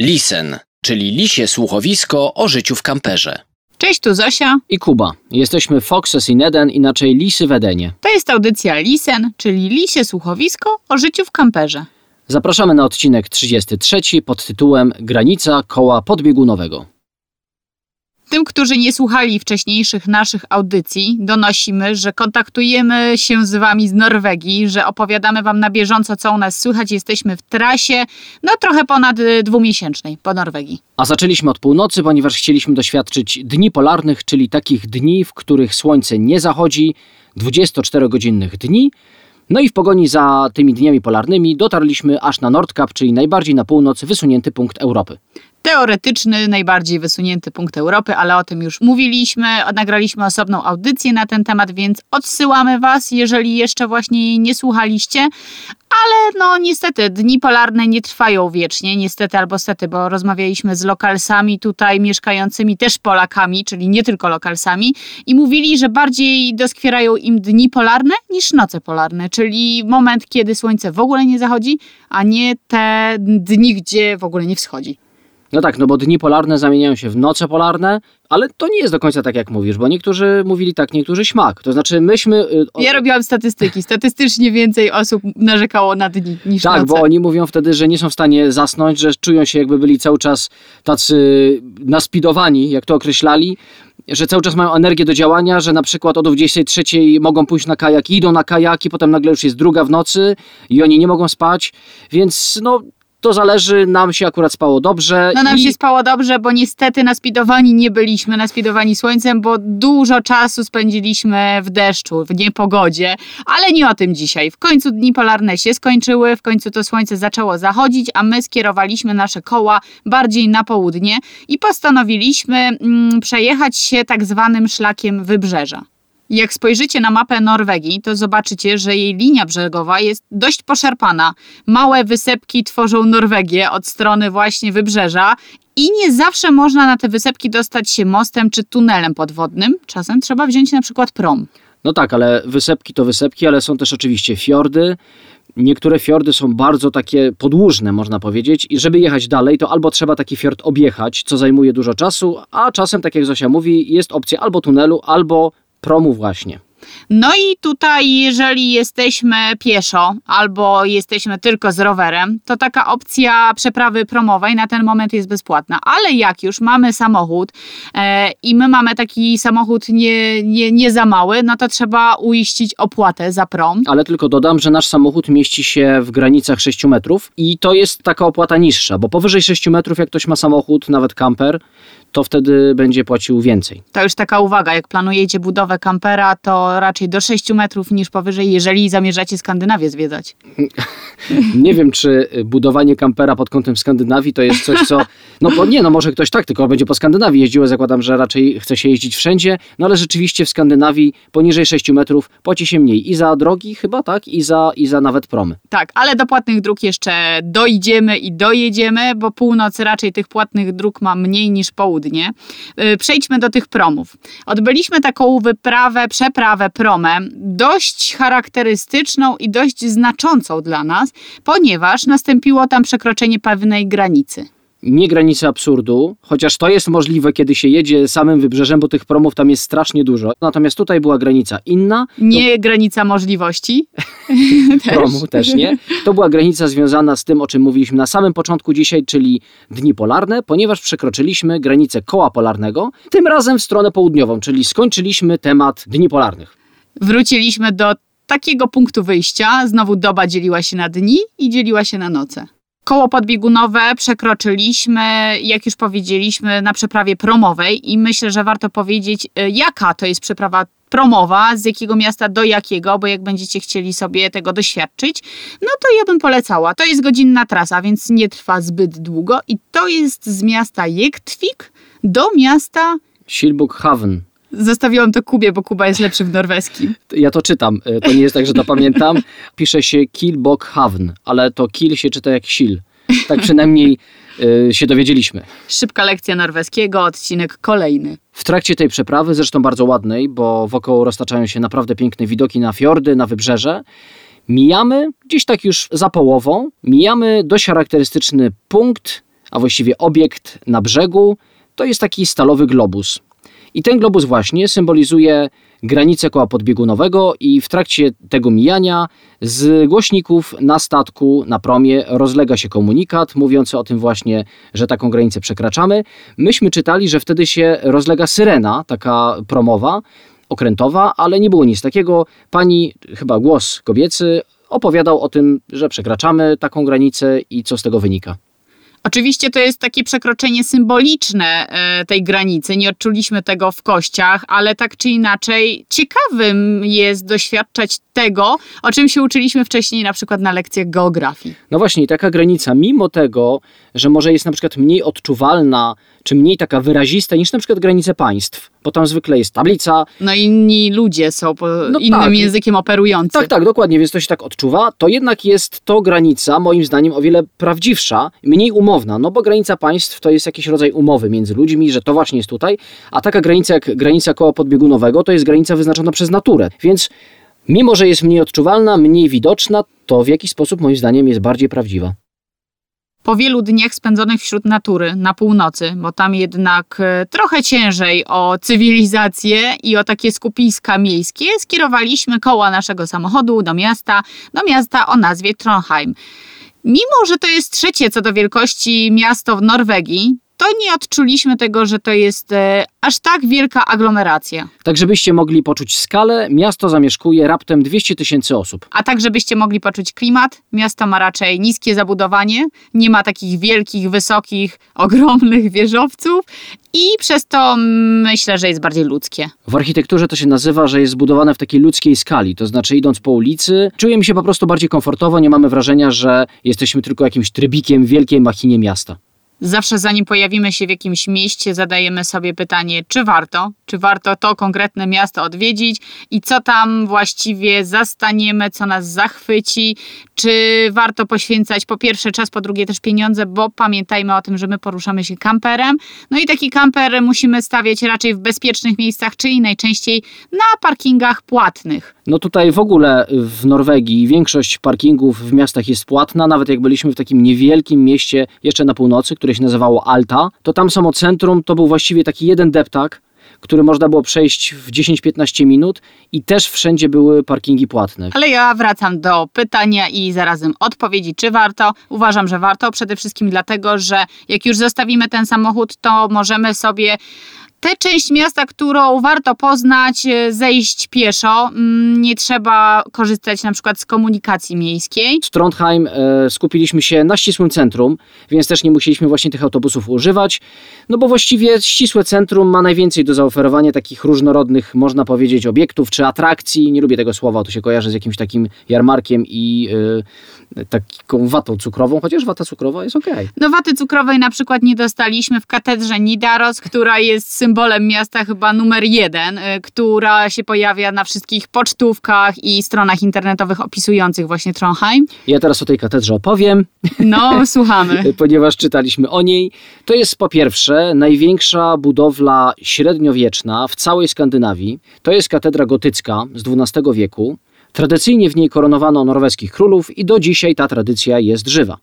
Lisen, czyli lisie słuchowisko o życiu w kamperze. Cześć, tu Zosia. I Kuba. Jesteśmy Foxes in Eden, inaczej Lisy w Edenie. To jest audycja Lisen, czyli lisie słuchowisko o życiu w kamperze. Zapraszamy na odcinek 33 pod tytułem Granica koła podbiegunowego. Tym, którzy nie słuchali wcześniejszych naszych audycji, donosimy, że kontaktujemy się z Wami z Norwegii, że opowiadamy Wam na bieżąco, co u nas słychać. Jesteśmy w trasie, no trochę ponad y, dwumiesięcznej po Norwegii. A zaczęliśmy od północy, ponieważ chcieliśmy doświadczyć dni polarnych, czyli takich dni, w których słońce nie zachodzi, 24-godzinnych dni. No i w pogoni za tymi dniami polarnymi dotarliśmy aż na Nordkap, czyli najbardziej na północ wysunięty punkt Europy. Teoretyczny, najbardziej wysunięty punkt Europy, ale o tym już mówiliśmy. Nagraliśmy osobną audycję na ten temat, więc odsyłamy Was, jeżeli jeszcze właśnie jej nie słuchaliście. Ale no niestety, dni polarne nie trwają wiecznie, niestety albo stety, bo rozmawialiśmy z lokalsami tutaj mieszkającymi też Polakami, czyli nie tylko lokalsami i mówili, że bardziej doskwierają im dni polarne niż noce polarne, czyli moment, kiedy słońce w ogóle nie zachodzi, a nie te dni, gdzie w ogóle nie wschodzi. No tak, no bo dni polarne zamieniają się w noce polarne, ale to nie jest do końca tak, jak mówisz, bo niektórzy mówili tak, niektórzy śmak. To znaczy myśmy... y, o- Ja robiłam statystyki. Statystycznie więcej osób narzekało na dni niż Tak, noce. bo oni mówią wtedy, że nie są w stanie zasnąć, że czują się jakby byli cały czas tacy naspidowani, jak to określali, że cały czas mają energię do działania, że na przykład o 23 mogą pójść na kajak, idą na kajaki, potem nagle już jest druga w nocy i oni nie mogą spać, więc no to zależy, nam się akurat spało dobrze. No nam i... się spało dobrze, bo niestety naspidowani nie byliśmy, naspidowani słońcem, bo dużo czasu spędziliśmy w deszczu, w niepogodzie, ale nie o tym dzisiaj. W końcu dni polarne się skończyły, w końcu to słońce zaczęło zachodzić, a my skierowaliśmy nasze koła bardziej na południe i postanowiliśmy mm, przejechać się tak zwanym szlakiem wybrzeża. Jak spojrzycie na mapę Norwegii, to zobaczycie, że jej linia brzegowa jest dość poszarpana. Małe wysepki tworzą Norwegię od strony właśnie wybrzeża i nie zawsze można na te wysepki dostać się mostem czy tunelem podwodnym. Czasem trzeba wziąć na przykład prom. No tak, ale wysepki to wysepki, ale są też oczywiście fiordy. Niektóre fiordy są bardzo takie podłużne, można powiedzieć, i żeby jechać dalej, to albo trzeba taki fiord objechać, co zajmuje dużo czasu, a czasem, tak jak Zosia mówi, jest opcja albo tunelu, albo promu właśnie. No i tutaj, jeżeli jesteśmy pieszo albo jesteśmy tylko z rowerem, to taka opcja przeprawy promowej na ten moment jest bezpłatna. Ale jak już mamy samochód e, i my mamy taki samochód nie, nie, nie za mały, no to trzeba uiścić opłatę za prom. Ale tylko dodam, że nasz samochód mieści się w granicach 6 metrów i to jest taka opłata niższa, bo powyżej 6 metrów, jak ktoś ma samochód, nawet kamper, to wtedy będzie płacił więcej. To już taka uwaga, jak planujecie budowę kampera, to raczej do 6 metrów niż powyżej, jeżeli zamierzacie Skandynawię zwiedzać. Nie wiem, czy budowanie kampera pod kątem Skandynawii to jest coś, co. No bo nie, no może ktoś tak, tylko będzie po Skandynawii jeździł. Zakładam, że raczej chce się jeździć wszędzie. No ale rzeczywiście w Skandynawii poniżej 6 metrów płaci się mniej. I za drogi chyba, tak? I za, i za nawet promy. Tak, ale do płatnych dróg jeszcze dojdziemy i dojedziemy, bo północ raczej tych płatnych dróg ma mniej niż południe. Yy, Przejdźmy do tych promów. Odbyliśmy taką wyprawę, przeprawę promem, dość charakterystyczną i dość znaczącą dla nas, ponieważ nastąpiło tam przekroczenie pewnej granicy. Nie granicy absurdu, chociaż to jest możliwe, kiedy się jedzie samym wybrzeżem, bo tych promów tam jest strasznie dużo. Natomiast tutaj była granica inna. Nie granica możliwości. Też. promu też nie. To była granica związana z tym, o czym mówiliśmy na samym początku dzisiaj, czyli dni polarne, ponieważ przekroczyliśmy granicę koła polarnego, tym razem w stronę południową, czyli skończyliśmy temat dni polarnych. Wróciliśmy do takiego punktu wyjścia. Znowu doba dzieliła się na dni i dzieliła się na noce. Koło podbiegunowe przekroczyliśmy, jak już powiedzieliśmy, na przeprawie promowej i myślę, że warto powiedzieć, y, jaka to jest przeprawa promowa, z jakiego miasta do jakiego, bo jak będziecie chcieli sobie tego doświadczyć, no to ja bym polecała. To jest godzinna trasa, więc nie trwa zbyt długo i to jest z miasta Jektvik do miasta... Silbukhaven. Zostawiłam to Kubie, bo Kuba jest lepszy w norweskim. Ja to czytam, e, to nie jest tak, że to pamiętam. Pisze się Kilbokhavn, ale to Kil się czyta jak Sil. Tak przynajmniej e, się dowiedzieliśmy. Szybka lekcja norweskiego, odcinek kolejny. W trakcie tej przeprawy, zresztą bardzo ładnej, bo wokoło roztaczają się naprawdę piękne widoki na fiordy, na wybrzeże, mijamy, gdzieś tak już za połową, mijamy dość charakterystyczny punkt, a właściwie obiekt na brzegu, to jest taki stalowy globus. I ten globus właśnie symbolizuje granicę koła podbiegunowego i w trakcie tego mijania z głośników na statku, na promie rozlega się komunikat mówiący o tym właśnie, że taką granicę przekraczamy. Myśmy czytali, że wtedy się rozlega syrena, taka promowa, okrętowa, ale nie było nic takiego. Pani, chyba głos kobiecy, opowiadał o tym, że przekraczamy taką granicę i co z tego wynika. Oczywiście to jest takie przekroczenie symboliczne e, tej granicy. Nie odczuliśmy tego w kościach, ale tak czy inaczej ciekawym jest doświadczać tego, o czym się uczyliśmy wcześniej, na przykład na lekcjach geografii. No właśnie, taka granica, mimo tego, że może jest na przykład mniej odczuwalna, czy mniej taka wyrazista niż na przykład granice państw, bo tam zwykle jest tablica. No inni ludzie są po No innym tak. językiem operujący. Tak, tak, dokładnie, więc to się tak odczuwa. To jednak jest to granica, moim zdaniem, o wiele prawdziwsza, mniej umowna, no bo granica państw to jest jakiś rodzaj umowy między ludźmi, że to właśnie jest tutaj, a taka granica jak granica koła podbiegunowego to jest granica wyznaczona przez naturę. Więc mimo, że jest mniej odczuwalna, mniej widoczna, to w jakiś sposób moim zdaniem jest bardziej prawdziwa. Po wielu dniach spędzonych wśród natury na północy, bo tam jednak e, trochę ciężej o cywilizację i o takie skupiska miejskie, skierowaliśmy koła naszego samochodu do miasta, do miasta o nazwie Trondheim. Mimo, że to jest trzecie co do wielkości miasto w Norwegii, to nie odczuliśmy tego, że to jest e, aż tak wielka aglomeracja. Tak, żebyście mogli poczuć skalę, miasto zamieszkuje raptem 200 tysięcy osób. A tak, żebyście mogli poczuć klimat, miasto ma raczej niskie zabudowanie, nie ma takich wielkich, wysokich, ogromnych wieżowców i przez to mm, myślę, że jest bardziej ludzkie. W architekturze to się nazywa, że jest zbudowane w takiej ludzkiej skali, to znaczy idąc po ulicy, czujemy się po prostu bardziej komfortowo, nie mamy wrażenia, że jesteśmy tylko jakimś trybikiem w wielkiej machinie miasta. Zawsze zanim pojawimy się w jakimś mieście, zadajemy sobie pytanie, czy warto, czy warto to konkretne miasto odwiedzić? I co tam właściwie zastaniemy, co nas zachwyci, czy warto poświęcać po pierwsze czas, po drugie też pieniądze, bo pamiętajmy o tym, że my poruszamy się kamperem. No i taki kamper musimy stawiać raczej w bezpiecznych miejscach, czyli najczęściej na parkingach płatnych. No tutaj w ogóle w Norwegii większość parkingów w miastach jest płatna, nawet jak byliśmy w takim niewielkim mieście jeszcze na północy, które się nazywało Alta, to tam samo centrum to był właściwie taki jeden deptak, który można było przejść w 10-15 minut i też wszędzie były parkingi płatne. Ale ja wracam do pytania i zarazem odpowiedzi, czy warto. Uważam, że warto, przede wszystkim dlatego, że jak już zostawimy ten samochód, to możemy sobie tę część miasta, którą warto poznać, e, zejść pieszo. Mm, Nie trzeba korzystać na przykład z komunikacji miejskiej. W Trondheim e, skupiliśmy się na ścisłym centrum, więc też nie musieliśmy właśnie tych autobusów używać, no bo właściwie ścisłe centrum ma najwięcej do zaoferowania takich różnorodnych, można powiedzieć, obiektów czy atrakcji. Nie lubię tego słowa, to się kojarzy z jakimś takim jarmarkiem i e, taką watą cukrową, chociaż wata cukrowa jest okej. No waty cukrowej na przykład nie dostaliśmy w katedrze Nidaros, która jest symbolem miasta chyba numer jeden, y, która się pojawia na wszystkich pocztówkach i stronach internetowych opisujących właśnie Trondheim. Ja teraz o tej katedrze opowiem. No, słuchamy. ponieważ czytaliśmy o niej. To jest po pierwsze największa budowla średniowieczna w całej Skandynawii. To jest katedra gotycka z XII wieku. Tradycyjnie w niej koronowano norweskich królów i do dzisiaj ta tradycja jest żywa.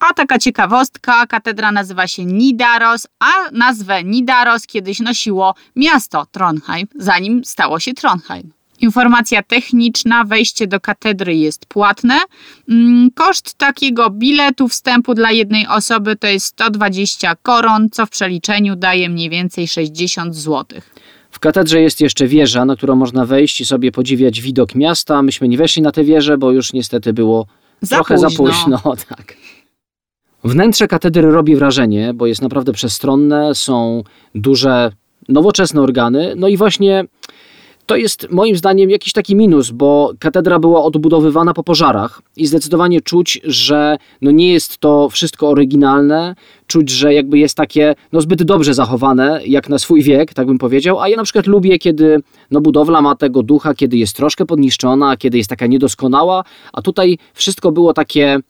A taka ciekawostka, katedra nazywa się Nidaros, a nazwę Nidaros kiedyś nosiło miasto Trondheim, zanim stało się Trondheim. Informacja techniczna, wejście do katedry jest płatne. Mm, Koszt takiego biletu wstępu dla jednej osoby to jest 120 koron, co w przeliczeniu daje mniej więcej 60 zł. W katedrze jest jeszcze wieża, na którą można wejść i sobie podziwiać widok miasta. Myśmy nie weszli na tę wieżę, bo już niestety było Za trochę za późno. późno. Tak. Wnętrze katedry robi wrażenie, bo jest naprawdę przestronne, są duże, nowoczesne organy. No i właśnie to jest moim zdaniem jakiś taki minus, bo katedra była odbudowywana po pożarach i zdecydowanie czuć, że no nie jest to wszystko oryginalne, czuć, że jakby jest takie no zbyt dobrze zachowane, jak na swój wiek, tak bym powiedział, a ja na przykład lubię, kiedy no budowla ma tego ducha, kiedy jest troszkę podniszczona, kiedy jest taka niedoskonała, a tutaj wszystko było takie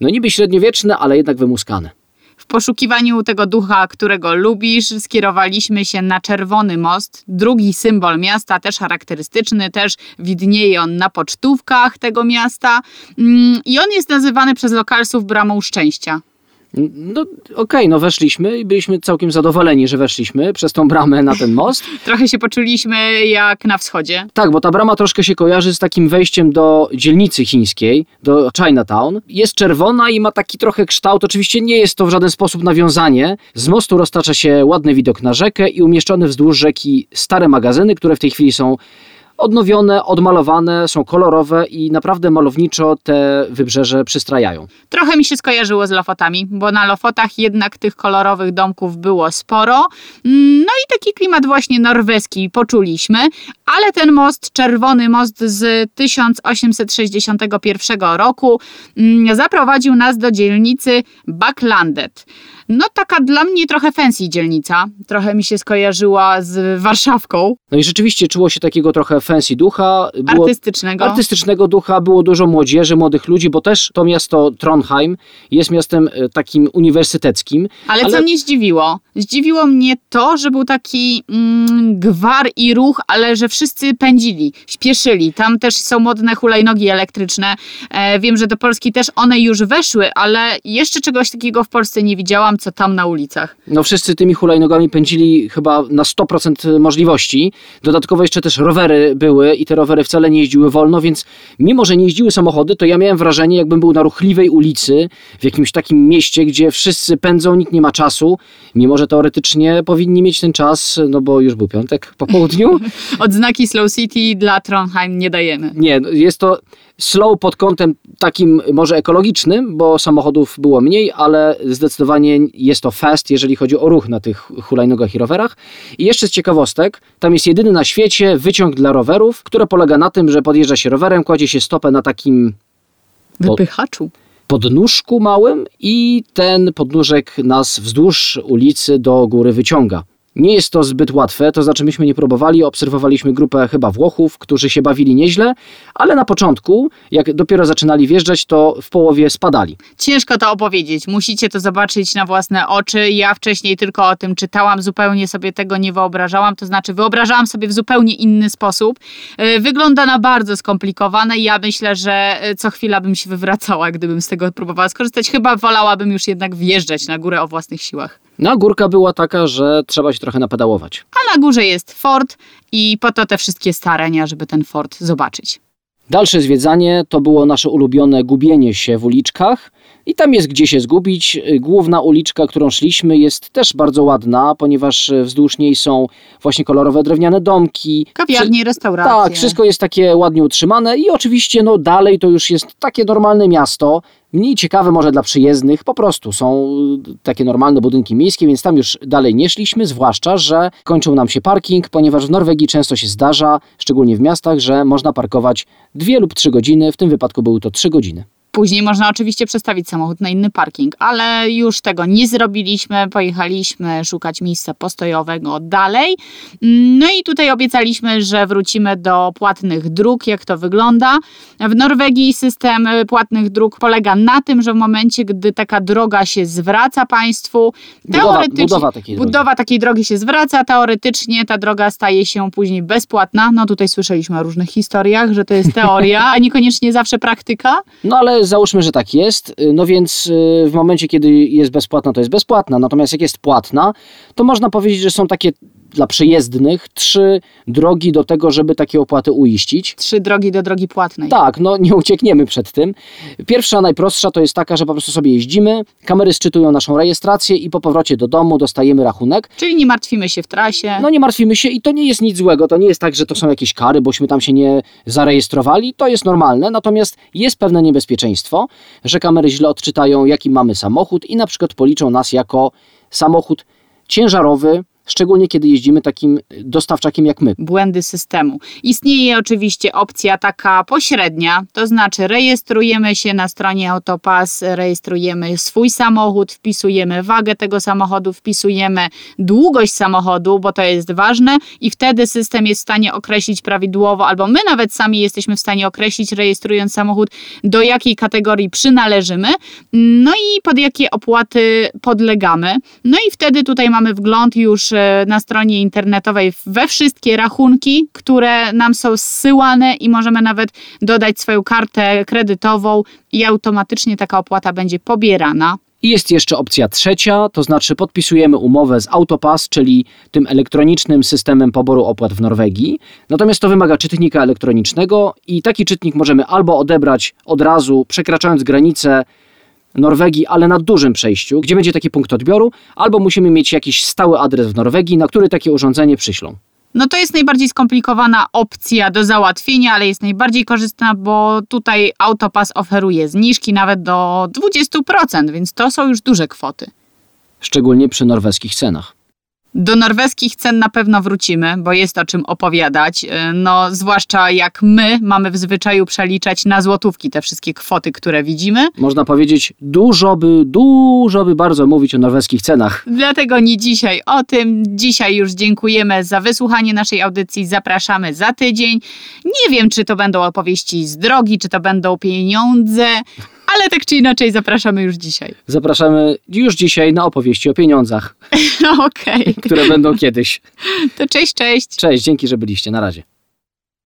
no niby średniowieczne, ale jednak wymuskane. W poszukiwaniu tego ducha, którego lubisz, skierowaliśmy się na Czerwony Most, drugi symbol miasta, też charakterystyczny, też widnieje on na pocztówkach tego miasta Mm, i on jest nazywany przez lokalsów Bramą Szczęścia. No okej, no weszliśmy i byliśmy całkiem zadowoleni, że weszliśmy przez tą bramę na ten most. Trochę się poczuliśmy jak na wschodzie. Tak, bo ta brama troszkę się kojarzy z takim wejściem do dzielnicy chińskiej, do Chinatown. Jest czerwona i ma taki trochę kształt. Oczywiście nie jest to w żaden sposób nawiązanie. Z mostu roztacza się ładny widok na rzekę i umieszczone wzdłuż rzeki stare magazyny, które w tej chwili są odnowione, odmalowane, są kolorowe i naprawdę malowniczo te wybrzeże przystrajają. Trochę mi się skojarzyło z Lofotami, bo na Lofotach jednak tych kolorowych domków było sporo. Mm, No i taki klimat właśnie norweski poczuliśmy, ale ten most, czerwony most z 1861 roku, mm, zaprowadził nas do dzielnicy Backlandet. No taka dla mnie trochę fancy dzielnica. Trochę mi się skojarzyła z Warszawką No i rzeczywiście czuło się takiego trochę fancy ducha. Było artystycznego. artystycznego ducha, było dużo młodzieży, młodych ludzi, bo też to miasto Trondheim jest miastem e, takim uniwersyteckim. Ale, Ale- co mnie zdziwiło? Zdziwiło mnie to, że był taki mm, gwar i ruch, ale że wszyscy pędzili, śpieszyli. Tam też są modne hulajnogi elektryczne. E, wiem, że do Polski też one już weszły, ale jeszcze czegoś takiego w Polsce nie widziałam, co tam na ulicach. No wszyscy tymi hulajnogami pędzili chyba na 100% możliwości. Dodatkowo jeszcze też rowery były i te rowery wcale nie jeździły wolno, więc mimo, że nie jeździły samochody, to ja miałem wrażenie, jakbym był na ruchliwej ulicy w jakimś takim mieście, gdzie wszyscy pędzą, nikt nie ma czasu, mimo że teoretycznie powinni mieć ten czas, no bo już był piątek po południu. Odznaki Slow City dla Trondheim nie dajemy. Nie, no, jest to slow pod kątem takim może ekologicznym, bo samochodów było mniej, ale zdecydowanie jest to fast, jeżeli chodzi o ruch na tych hulajnogach i rowerach. I jeszcze z ciekawostek, tam jest jedyny na świecie wyciąg dla rowerów, które polega na tym, że podjeżdża się rowerem, kładzie się stopę na takim Wypychaczu. podnóżku małym i ten podnóżek nas wzdłuż ulicy do góry wyciąga. Nie jest to zbyt łatwe, to znaczy myśmy nie próbowali, obserwowaliśmy grupę chyba Włochów, którzy się bawili nieźle, ale na początku, jak dopiero zaczynali wjeżdżać, to w połowie spadali. Ciężko to opowiedzieć. Musicie to zobaczyć na własne oczy. Ja wcześniej tylko o tym czytałam, zupełnie sobie tego nie wyobrażałam. To znaczy, wyobrażałam sobie w zupełnie inny sposób. Yy, Wygląda na bardzo skomplikowane i ja myślę, że yy, co chwila bym się wywracała, gdybym z tego próbowała skorzystać. Chyba wolałabym już jednak wjeżdżać na górę o własnych siłach. No a górka była taka, że trzeba się trochę napedałować. A na górze jest fort i po to te wszystkie starania, żeby ten fort zobaczyć. Dalsze zwiedzanie to było nasze ulubione gubienie się w uliczkach. I tam jest gdzie się zgubić. Główna uliczka, którą szliśmy, jest też bardzo ładna, ponieważ wzdłuż niej są właśnie kolorowe drewniane domki. Kawiarnie, restauracje. Tak, wszystko jest takie ładnie utrzymane i oczywiście no dalej to już jest takie normalne miasto, mniej ciekawe może dla przyjezdnych, po prostu są y, takie normalne budynki miejskie, więc tam już dalej nie szliśmy, zwłaszcza, że kończył nam się parking, ponieważ w Norwegii często się zdarza, szczególnie w miastach, że można parkować dwie lub trzy godziny, w tym wypadku były to trzy godziny. Później można oczywiście przestawić samochód na inny parking, ale już tego nie zrobiliśmy. Pojechaliśmy szukać miejsca postojowego dalej. No i tutaj obiecaliśmy, że wrócimy do płatnych dróg, jak to wygląda. W Norwegii system płatnych dróg polega na tym, że w momencie, gdy taka droga się zwraca państwu, Budowa, teoretycznie budowa takiej drogi. Budowa takiej drogi się zwraca, teoretycznie ta droga staje się później bezpłatna. No tutaj słyszeliśmy o różnych historiach, że to jest teoria, a niekoniecznie zawsze praktyka. No ale załóżmy, że tak jest. Y, No więc y, w momencie, kiedy jest bezpłatna, to jest bezpłatna. Natomiast jak jest płatna, to można powiedzieć, że są takie dla przejezdnych trzy drogi do tego, żeby takie opłaty uiścić. Trzy drogi do drogi płatnej. Tak, no nie uciekniemy przed tym. Pierwsza, najprostsza to jest taka, że po prostu sobie jeździmy, kamery szczytują naszą rejestrację i po powrocie do domu dostajemy rachunek. Czyli nie martwimy się w trasie. No nie martwimy się i to nie jest nic złego, to nie jest tak, że to są jakieś kary, bośmy tam się nie zarejestrowali, to jest normalne, natomiast jest pewne niebezpieczeństwo, że kamery źle odczytają jaki mamy samochód i na przykład policzą nas jako samochód ciężarowy, szczególnie kiedy jeździmy takim dostawczakiem jak my. Błędy systemu. Istnieje oczywiście opcja taka pośrednia, to znaczy rejestrujemy się na stronie Autopass, rejestrujemy swój samochód, wpisujemy wagę tego samochodu, wpisujemy długość samochodu, bo to jest ważne i wtedy system jest w stanie określić prawidłowo, albo my nawet sami jesteśmy w stanie określić, rejestrując samochód, do jakiej kategorii przynależymy, no i pod jakie opłaty podlegamy. No i wtedy tutaj mamy wgląd już na stronie internetowej we wszystkie rachunki, które nam są zsyłane i możemy nawet dodać swoją kartę kredytową i automatycznie taka opłata będzie pobierana. I jest jeszcze opcja trzecia, to znaczy podpisujemy umowę z Autopass, czyli tym elektronicznym systemem poboru opłat w Norwegii. Natomiast to wymaga czytnika elektronicznego i taki czytnik możemy albo odebrać od razu, przekraczając granicę Norwegii, ale na dużym przejściu, gdzie będzie taki punkt odbioru, albo musimy mieć jakiś stały adres w Norwegii, na który takie urządzenie przyślą. No to jest najbardziej skomplikowana opcja do załatwienia, ale jest najbardziej korzystna, bo tutaj Autopass oferuje zniżki nawet do 20%, więc to są już duże kwoty. Szczególnie przy norweskich cenach. Do norweskich cen na pewno wrócimy, bo jest o czym opowiadać. No, zwłaszcza jak my mamy w zwyczaju przeliczać na złotówki te wszystkie kwoty, które widzimy. Można powiedzieć, dużo by, dużo by bardzo mówić o norweskich cenach. Dlatego nie dzisiaj o tym. Dzisiaj już dziękujemy za wysłuchanie naszej audycji. Zapraszamy za tydzień. Nie wiem, czy to będą opowieści z drogi, czy to będą pieniądze, ale tak czy inaczej zapraszamy już dzisiaj. Zapraszamy już dzisiaj na opowieści o pieniądzach. Okej. które będą kiedyś. To cześć, cześć. Cześć, dzięki, że byliście. Na razie.